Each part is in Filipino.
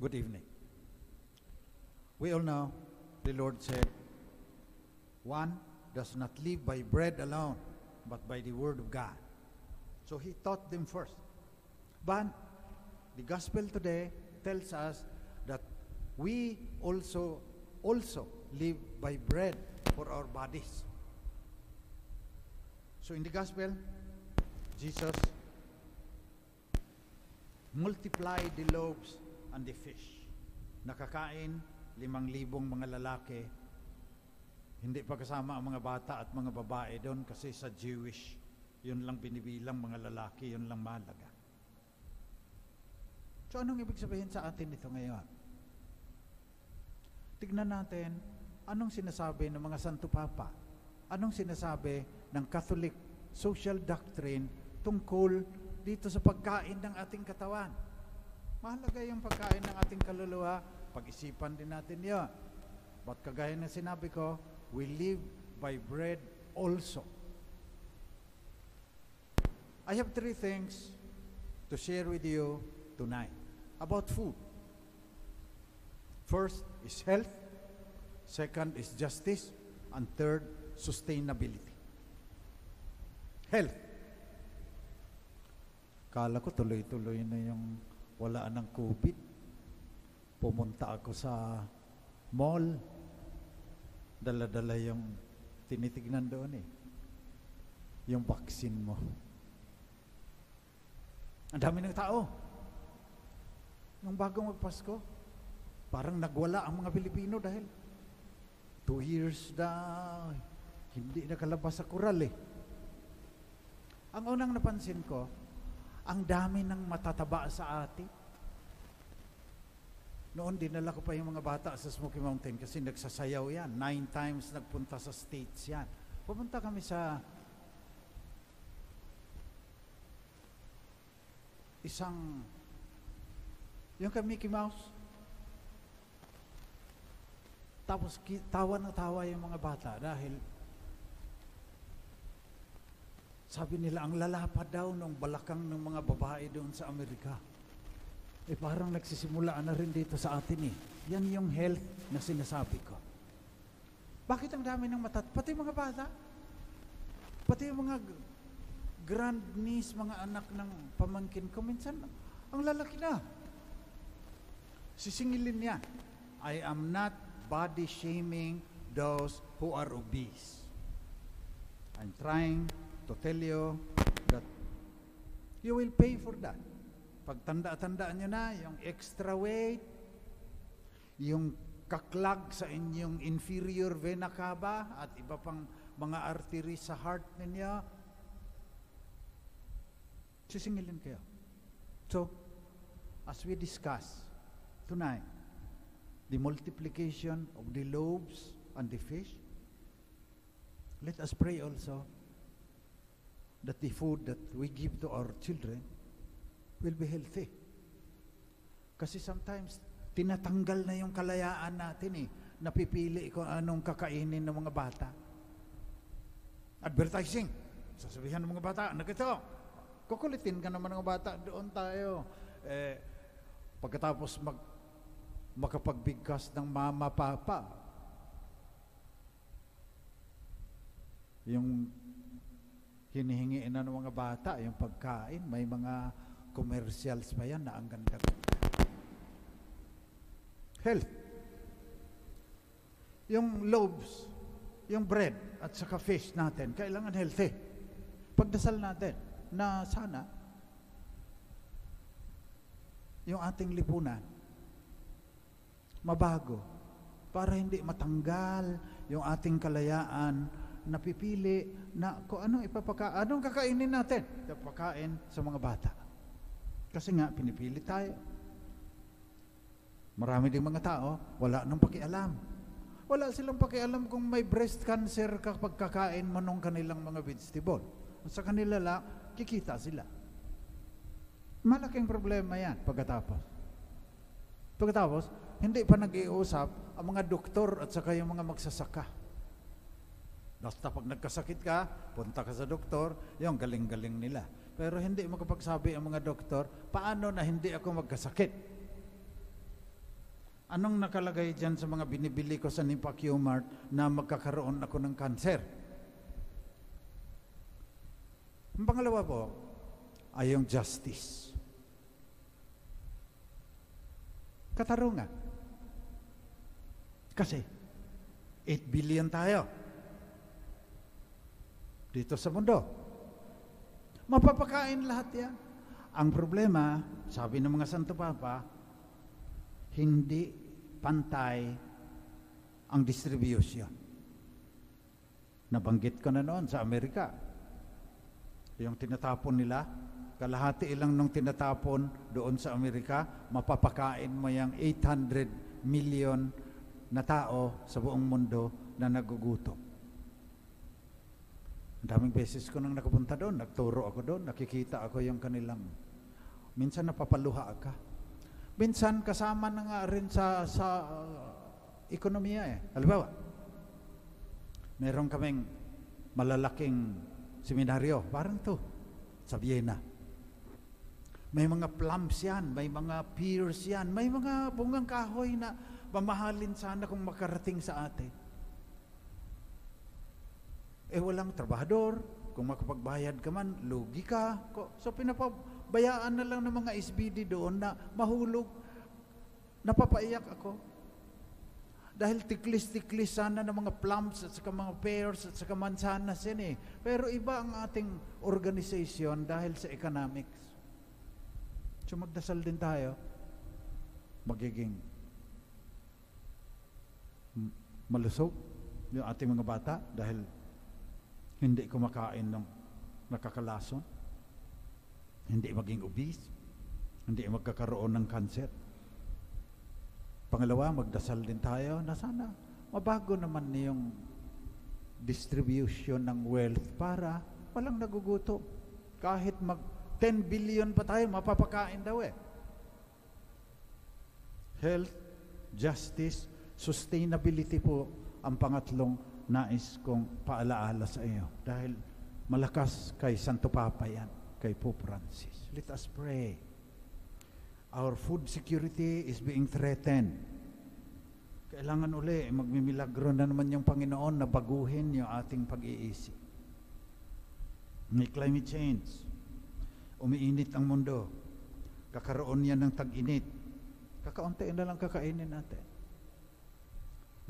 Good evening. We all know the Lord said, One does not live by bread alone, but by the word of God. So he taught them first. But the gospel today tells us that we also also live by bread for our bodies. So in the gospel, Jesus multiplied the loaves and the fish. Nakakain limang libong mga lalaki. Hindi pa kasama ang mga bata at mga babae doon kasi sa Jewish, yun lang binibilang mga lalaki, yun lang mahalaga. So anong ibig sabihin sa atin ito ngayon? Tignan natin, anong sinasabi ng mga Santo Papa? Anong sinasabi ng Catholic social doctrine tungkol dito sa pagkain ng ating katawan? Mahalaga yung pagkain ng ating kaluluwa, pag-isipan din natin yun. But kagaya ng sinabi ko, we live by bread also. I have three things to share with you tonight about food. First is health, second is justice, and third, sustainability. Health. Kala ko tuloy-tuloy na yung wala ng COVID. Pumunta ako sa mall. Dala-dala yung tinitignan doon eh. Yung vaccine mo. Ang dami ng tao. Nung bagong magpasko, parang nagwala ang mga Pilipino dahil two years na hindi nakalabas sa kural eh. Ang unang napansin ko, ang dami ng matataba sa atin. Noon, dinala ko pa yung mga bata sa Smoky Mountain kasi nagsasayaw yan. Nine times nagpunta sa States yan. Pumunta kami sa isang yung kay Mickey Mouse. Tapos tawa na tawa yung mga bata dahil sabi nila ang lalapad daw ng balakang ng mga babae doon sa Amerika. Eh parang nagsisimulaan na rin dito sa atin eh. Yan yung health na sinasabi ko. Bakit ang dami ng matat? Pati mga bata. Pati yung mga grand niece, mga anak ng pamangkin ko, minsan ang lalaki na. Sisingilin niya. I am not body shaming those who are obese. I'm trying to tell you will pay for that. Pag tanda-tandaan nyo na, yung extra weight, yung kaklag sa inyong inferior vena cava at iba pang mga arteries sa heart ninyo, sisingilin kayo. So, as we discuss tonight, the multiplication of the loaves and the fish, let us pray also that the food that we give to our children will be healthy. Kasi sometimes, tinatanggal na yung kalayaan natin eh. Napipili kung anong kakainin ng mga bata. Advertising. Sasabihan ng mga bata, ano ito? Kukulitin ka naman ng mga bata, doon tayo. Eh, pagkatapos mag, makapagbigkas ng mama, papa, yung hinihingi na ng mga bata, yung pagkain, may mga commercials pa yan na ang ganda. Health. Yung loaves, yung bread at saka fish natin, kailangan healthy. Pagdasal natin na sana yung ating lipunan mabago para hindi matanggal yung ating kalayaan napipili na kung anong ipapaka anong kakainin natin? Pagkain sa mga bata. Kasi nga pinipili tayo. Marami ding mga tao wala nang pakialam. Wala silang pakialam kung may breast cancer kapag kakain mo nung kanilang mga vegetable. Sa kanila lang kikita sila. Malaking problema yan pagkatapos. Pagkatapos hindi pa nag-iusap ang mga doktor at saka yung mga magsasaka Basta pag nagkasakit ka, punta ka sa doktor, yung galing-galing nila. Pero hindi makapagsabi ang mga doktor, paano na hindi ako magkasakit? Anong nakalagay dyan sa mga binibili ko sa Nipa Q-Mart na magkakaroon ako ng cancer? Ang pangalawa po ay yung justice. Katarungan. Kasi 8 billion tayo dito sa mundo. Mapapakain lahat yan. Ang problema, sabi ng mga Santo Papa, hindi pantay ang distribution. Nabanggit ko na noon sa Amerika. Yung tinatapon nila, kalahati ilang nung tinatapon doon sa Amerika, mapapakain mo yung 800 million na tao sa buong mundo na nagugutom. Ang daming beses ko nang nakapunta doon, nagturo ako doon, nakikita ako yung kanilang, minsan napapaluha ka. Minsan kasama na nga rin sa, sa uh, ekonomiya eh. Halimbawa, meron kaming malalaking seminaryo, parang to, sa Vienna. May mga plums yan, may mga pears yan, may mga bungang kahoy na mamahalin sana kung makarating sa atin. Eh walang trabahador, kung makapagbayad ka man, lugi ka. So pinapabayaan na lang ng mga SBD doon na mahulog. Napapaiyak ako. Dahil tiklis-tiklis sana ng mga plums at saka mga pears at saka mansanas yan eh. Pero iba ang ating organization dahil sa economics. So magdasal din tayo, magiging malusog yung ating mga bata dahil hindi kumakain ng nakakalason, hindi maging obese, hindi magkakaroon ng cancer. Pangalawa, magdasal din tayo na sana mabago naman yung distribution ng wealth para walang nagugutom. Kahit mag 10 billion pa tayo, mapapakain daw eh. Health, justice, sustainability po ang pangatlong nais kong paalaala sa iyo. Dahil malakas kay Santo Papa yan, kay Pope Francis. Let us pray. Our food security is being threatened. Kailangan uli, magmimilagro na naman yung Panginoon na baguhin yung ating pag-iisip. May climate change. Umiinit ang mundo. Kakaroon yan ng tag-init. Kakaunti na lang kakainin natin.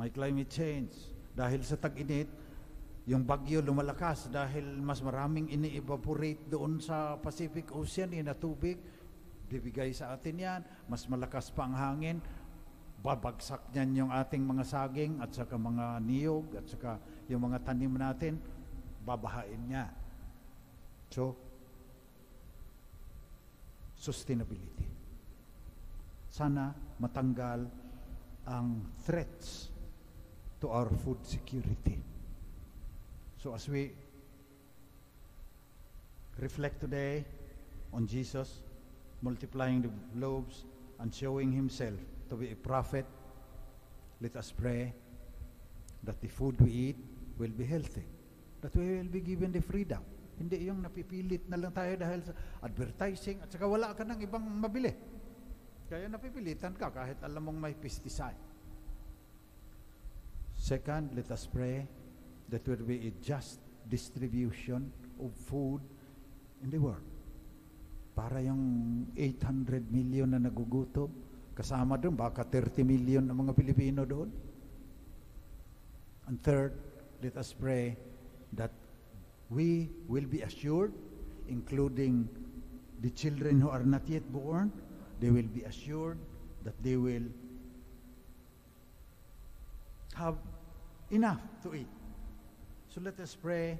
May climate change. Dahil sa tag-init, yung bagyo lumalakas dahil mas maraming ini-evaporate doon sa Pacific Ocean na tubig. Bibigay sa atin yan. Mas malakas pa ang hangin. Babagsak niyan yung ating mga saging at saka mga niyog at saka yung mga tanim natin. Babahain niya. So, sustainability. Sana matanggal ang threats to our food security. So as we reflect today on Jesus multiplying the loaves and showing himself to be a prophet, let us pray that the food we eat will be healthy, that we will be given the freedom. Hindi yung napipilit na lang tayo dahil sa advertising at saka wala ka ng ibang mabili. Kaya napipilitan ka kahit alam mong may pesticide. Second, let us pray that there will be a just distribution of food in the world. Para yung 800 million na nagugutom, kasama doon, baka 30 million na mga Pilipino doon. And third, let us pray that we will be assured, including the children who are not yet born, they will be assured that they will have enough to eat. So let us pray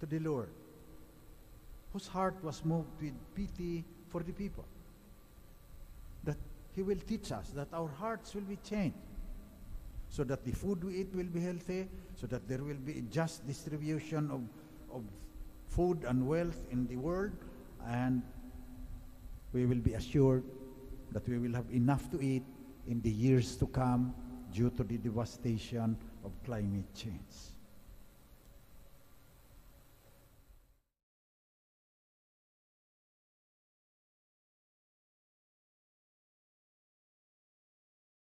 to the Lord, whose heart was moved with pity for the people, that He will teach us, that our hearts will be changed, so that the food we eat will be healthy, so that there will be just distribution of, of food and wealth in the world, and we will be assured that we will have enough to eat in the years to come due to the devastation of climate change.